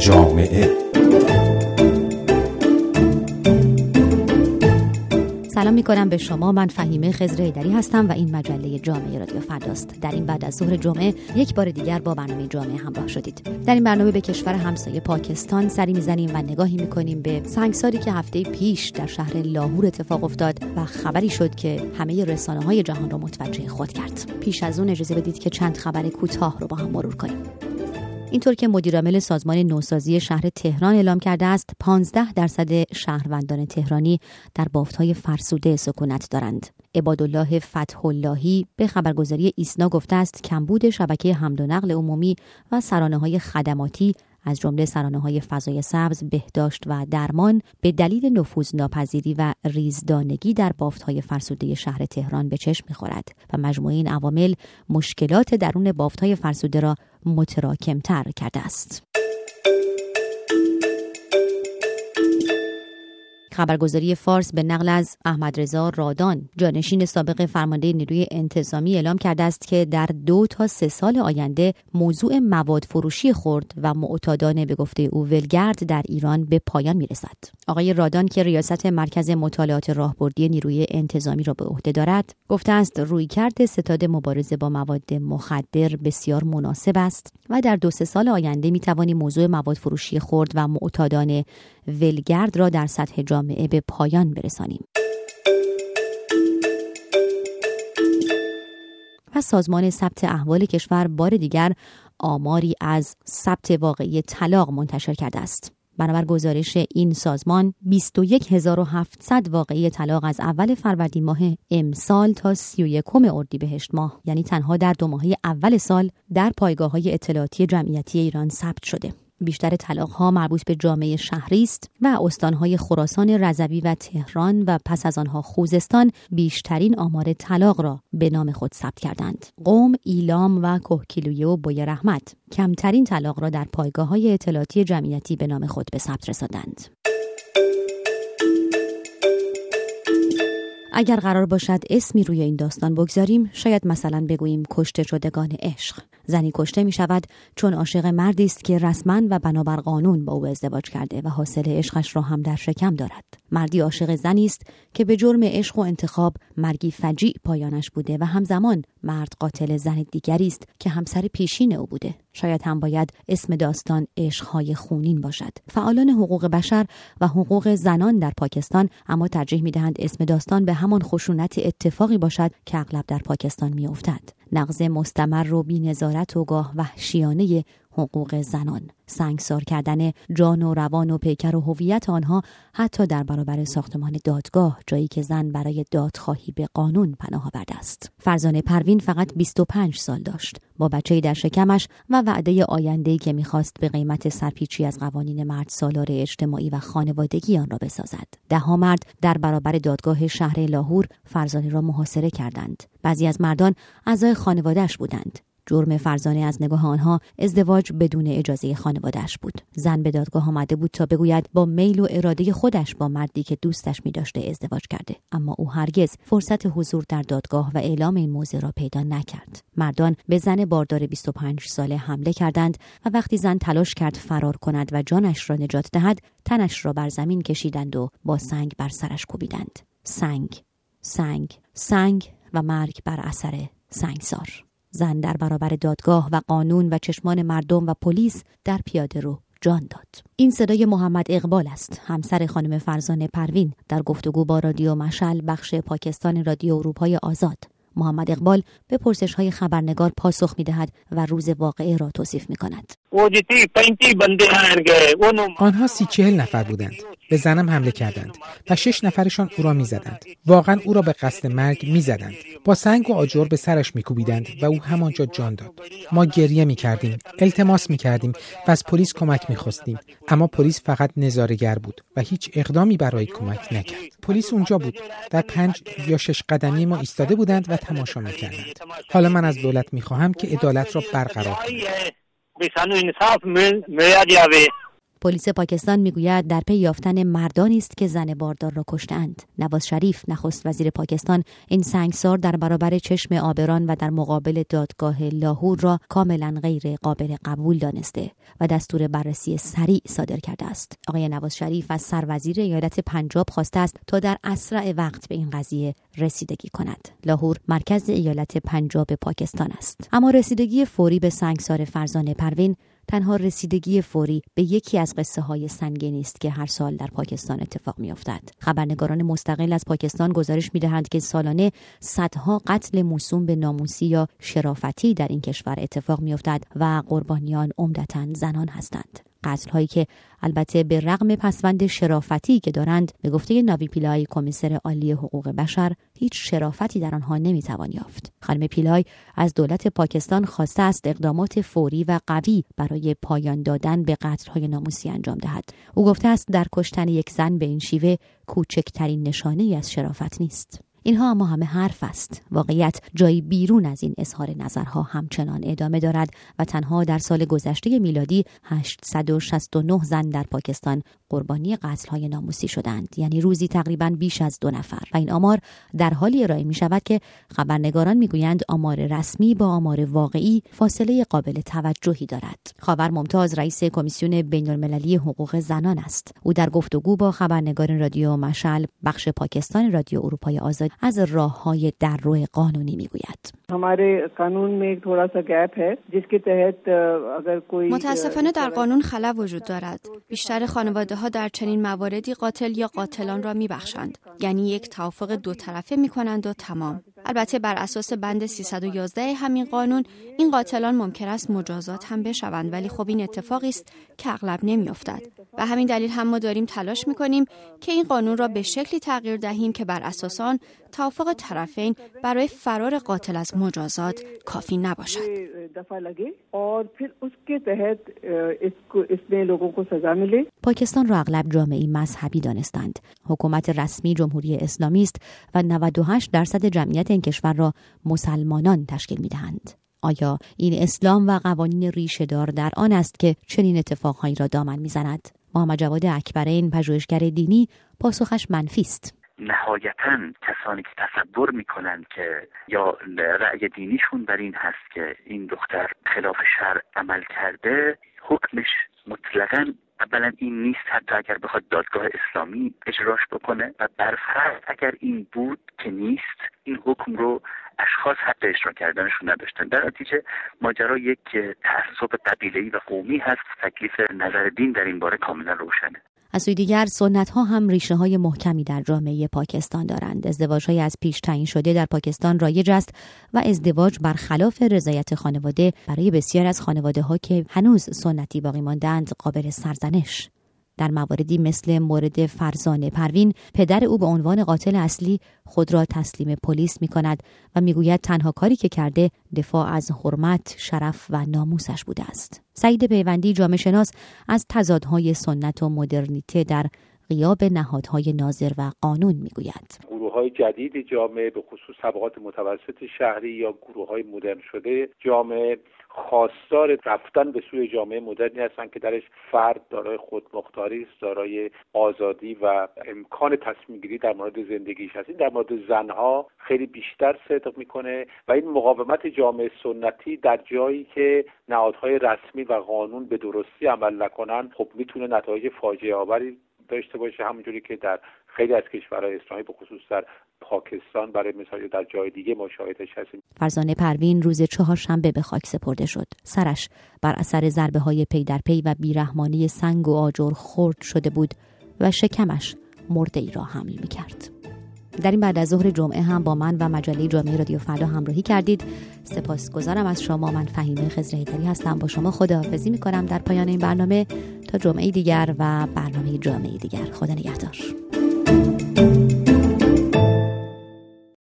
جامعه. سلام می کنم به شما. من فهیمه خزر ایدری هستم و این مجله جامعه رادیو فرداست. در این بعد از ظهر جمعه یک بار دیگر با برنامه جامعه همراه شدید. در این برنامه به کشور همسایه پاکستان سری می‌زنیم و نگاهی می‌کنیم به سنگساری که هفته پیش در شهر لاهور اتفاق افتاد و خبری شد که همه رسانه های جهان را متوجه خود کرد. پیش از اون اجازه بدید که چند خبر کوتاه رو با هم مرور کنیم. اینطور که مدیرعامل سازمان نوسازی شهر تهران اعلام کرده است 15 درصد شهروندان تهرانی در بافتهای فرسوده سکونت دارند. عبادالله فتح اللهی به خبرگزاری ایسنا گفته است کمبود شبکه حمل و نقل عمومی و سرانه های خدماتی از جمله سرانه های فضای سبز، بهداشت و درمان به دلیل نفوذ ناپذیری و ریزدانگی در بافت های فرسوده شهر تهران به چشم می‌خورد و مجموعه این عوامل مشکلات درون بافت های فرسوده را متراکمتر کرده است. خبرگزاری فارس به نقل از احمد رضا رادان. جانشین سابق فرمانده نیروی انتظامی اعلام کرده است که در دو تا سه سال آینده موضوع مواد فروشی خرد و معتادانه به گفته او ولگرد در ایران به پایان می‌رسد. آقای رادان که ریاست مرکز مطالعات راهبردی نیروی انتظامی را به عهده دارد گفته است رویکرد ستاد مبارزه با مواد مخدر بسیار مناسب است و در دو سه سال آینده می توانیم موضوع مواد فروشی خرد و معتادانه ولگرد را در سطح جامعه به پایان برسانیم. و سازمان ثبت احوال کشور بار دیگر آماری از ثبت واقعی طلاق منتشر کرده است. بنابر گزارش این سازمان 21700 واقعی طلاق از اول فروردین ماه امسال تا 31 اردیبهشت ماه یعنی تنها در دو ماهه اول سال در پایگاه های اطلاعاتی جمعیتی ایران ثبت شده بیشتر طلاق ها مربوط به جامعه شهری است و استانهای خراسان رضوی و تهران و پس از آنها خوزستان بیشترین آمار طلاق را به نام خود ثبت کردند. قوم ایلام و کوهکیلویه و بوی رحمت کمترین طلاق را در پایگاه های اطلاعاتی جمعیتی به نام خود به ثبت رساندند. اگر قرار باشد اسمی روی این داستان بگذاریم شاید مثلا بگوییم کشته شدگان عشق. زنی کشته می شود چون عاشق مردی است که رسما و بنابر قانون با او ازدواج کرده و حاصل عشقش را هم در شکم دارد. مردی عاشق زنی است که به جرم عشق و انتخاب مرگی فجیع پایانش بوده و همزمان مرد قاتل زن دیگری است که همسر پیشین او بوده. شاید هم باید اسم داستان عشقهای خونین باشد. فعالان حقوق بشر و حقوق زنان در پاکستان اما ترجیح می‌دهند اسم داستان به همان خشونت اتفاقی باشد که اغلب در پاکستان میافتد. نقض مستمر و بینظارت و گاه وحشیانه حقوق زنان. سنگسار کردن جان و روان و پیکر و هویت آنها حتی در برابر ساختمان دادگاه جایی که زن برای دادخواهی به قانون پناه آورده است. فرزانه پروین فقط 25 سال داشت. با بچه در شکمش و وعده آینده که می‌خواست به قیمت سرپیچی از قوانین مرد سالار اجتماعی و خانوادگی آن را بسازد. دهها مرد در برابر دادگاه شهر لاهور فرزانه را محاصره کردند. بعضی از مردان اعضای خانوادهش بودند. جرم فرزانه از نگاه آنها ازدواج بدون اجازه خانوادهش بود. زن به دادگاه آمده بود تا بگوید با میل و اراده خودش با مردی که دوستش می داشته ازدواج کرده. اما او هرگز فرصت حضور در دادگاه و اعلام این موضوع را پیدا نکرد. مردان به زن باردار 25 ساله حمله کردند و وقتی زن تلاش کرد فرار کند و جانش را نجات دهد تنش را بر زمین کشیدند و با سنگ بر سرش کوبیدند. سنگ سنگ سنگ و مرگ بر اثر سنگسار. زن در برابر دادگاه و قانون و چشمان مردم و پلیس در پیاده رو جان داد این صدای محمد اقبال است همسر خانم فرزانه پروین در گفتگو با رادیو مشل بخش پاکستان رادیو اروپای آزاد محمد اقبال به پرسش های خبرنگار پاسخ می دهد و روز واقعه را توصیف می کند. آنها سی چهل نفر بودند. به زنم حمله کردند و شش نفرشان او را می‌زدند. واقعا او را به قصد مرگ می‌زدند. با سنگ و آجر به سرش میکوبیدند و او همانجا جان داد. ما گریه می‌کردیم التماس می‌کردیم و از پلیس کمک می‌خواستیم. اما پلیس فقط نظارگر بود و هیچ اقدامی برای کمک نکرد. پلیس اونجا بود. در پنج یا شش قدمی ما ایستاده بودند و تماشا می‌کردند. حالا من از دولت می‌خواهم که عدالت را برقرار کند پلیس پاکستان می‌گوید در پی یافتن مردانی است که زن باردار را کشتند نواز شریف نخست وزیر پاکستان این سنگسار در برابر چشم آبران و در مقابل دادگاه لاهور را کاملا غیر قابل قبول دانسته و دستور بررسی سریع صادر کرده است. آقای نواز شریف از سروزیر ایالت پنجاب خواسته است تا در اسرع وقت به این قضیه رسیدگی کند. لاهور مرکز ایالت پنجاب پاکستان است. اما رسیدگی فوری به سنگسار فرزانه پروین تنها رسیدگی فوری به یکی از قصه های سنگینی است که هر سال در پاکستان اتفاق میافتد. خبرنگاران مستقل از پاکستان گزارش می‌دهند که سالانه صدها قتل موسوم به ناموسی یا شرافتی در این کشور اتفاق میافتد و قربانیان عمدتا زنان هستند. قتل هایی که البته به رغم پسوند شرافتی که دارند به گفته ناوی پیلای کمیسر عالی حقوق بشر هیچ شرافتی در آنها نمی‌توان یافت. خانم پیلای از دولت پاکستان خواسته است اقدامات فوری و قوی برای پایان دادن به های ناموسی انجام دهد. او گفته است در کشتن یک زن به این شیوه کوچکترین نشانه از شرافت نیست. اینها اما همه حرف است. واقعیت جایی بیرون از این اظهار نظرها همچنان ادامه دارد و تنها در سال گذشته میلادی 869 زن در پاکستان قربانی های ناموسی شدند. یعنی روزی تقریبا بیش از دو نفر. و این آمار در حالی ارائه می شود که خبرنگاران می‌گویند آمار رسمی با آمار واقعی فاصله قابل توجهی دارد. خاور ممتاز رئیس کمیسیون بین المللی حقوق زنان است. او در گفتگو با خبرنگار رادیو مشعل بخش پاکستان رادیو اروپای آزاد از راه های در روی قانونی می‌گوید. متاسفانه در قانون خلا وجود دارد. بیشتر خانواده ها در چنین مواردی قاتل یا قاتلان را میبخشند. یعنی یک توافق دو طرفه می کنند و تمام. البته بر اساس بند 311 همین قانون این قاتلان ممکن است مجازات هم بشوند ولی خب این اتفاقی است که اغلب نمیافتد. و همین دلیل هم ما داریم تلاش می‌کنیم که این قانون را به شکلی تغییر دهیم که بر اساس آن توافق طرفین برای فرار قاتل از مجازات کافی نباشد. پاکستان را اغلب جامعه مذهبی دانستند. حکومت رسمی جمهوری اسلامی است و 98 درصد جمعیت این کشور را مسلمانان تشکیل می دهند. آیا این اسلام و قوانین ریشهدار در آن است که چنین اتفاقهایی را دامن می‌زند محمد جواد اکبرین پژوهشگر دینی پاسخش منفی است نهایتا کسانی که تصور می‌کنند که یا رأی دینیشون بر این هست که این دختر خلاف شرع عمل کرده حکمش مطلقا اولا این نیست حتی اگر بخواد دادگاه اسلامی اجراش بکنه و برفرض اگر این بود که نیست این حکم رو اشخاص حق اجرا کردنشون نداشتن. در نتیجه ماجرا یک تعصب قبیله‌ای و قومی هست تکلیف نظر دین در این باره کاملا روشنه. از سوی دیگر سنت ها هم ریشه های محکمی در جامعه پاکستان دارند. ازدواج های از پیش تعیین شده در پاکستان رایج است و ازدواج برخلاف رضایت خانواده برای بسیار از خانواده ها که هنوز سنتی باقی ماندند قابل سرزنش در مواردی مثل مورد فرزانه پروین پدر او به عنوان قاتل اصلی خود را تسلیم پلیس می کند و می‌گوید تنها کاری که کرده دفاع از حرمت، شرف و ناموسش بوده است. سعید پیوندی جامعه شناس از تضادهای سنت و مدرنیته در قیاب نهادهای ناظر و قانون می‌گوید گروه های جدید جامعه به خصوص طبقات متوسط شهری یا گروه های مدرن شده جامعه خواستار رفتن به سوی جامعه مدرنی هستند که درش فرد دارای خودمختاری است دارای آزادی و امکان تصمیم گیری در مورد زندگیش هست. این در مورد زنها خیلی بیشتر صدق می‌کنه و این مقاومت جامعه سنتی در جایی که نهادهای رسمی و قانون به درستی عمل نکنن خب می‌تونه نتایج فاجعه آوری داشته باشه. همونجوری که در خیلی از کشورهای اسلامی به خصوص در پاکستان برای مثال در جای دیگه ما شاهدش هستیم. فرزانه پروین روز چهارشنبه به خاک سپرده شد. سرش بر اثر ضربه های پی در پی و بیرحمانه سنگ و آجر خرد شده بود و شکمش مرده ای را حمل می کرد. در این بعد از ظهر جمعه هم با من و مجله جامعه رادیو فردا همراهی کردید. سپاسگزارم از شما. من فهیمه خضر هستم. با شما خداحافظی می کنم در پایان این برنامه تا جمعه دیگر و برنامه جامعه دیگر. خدا نگهدار.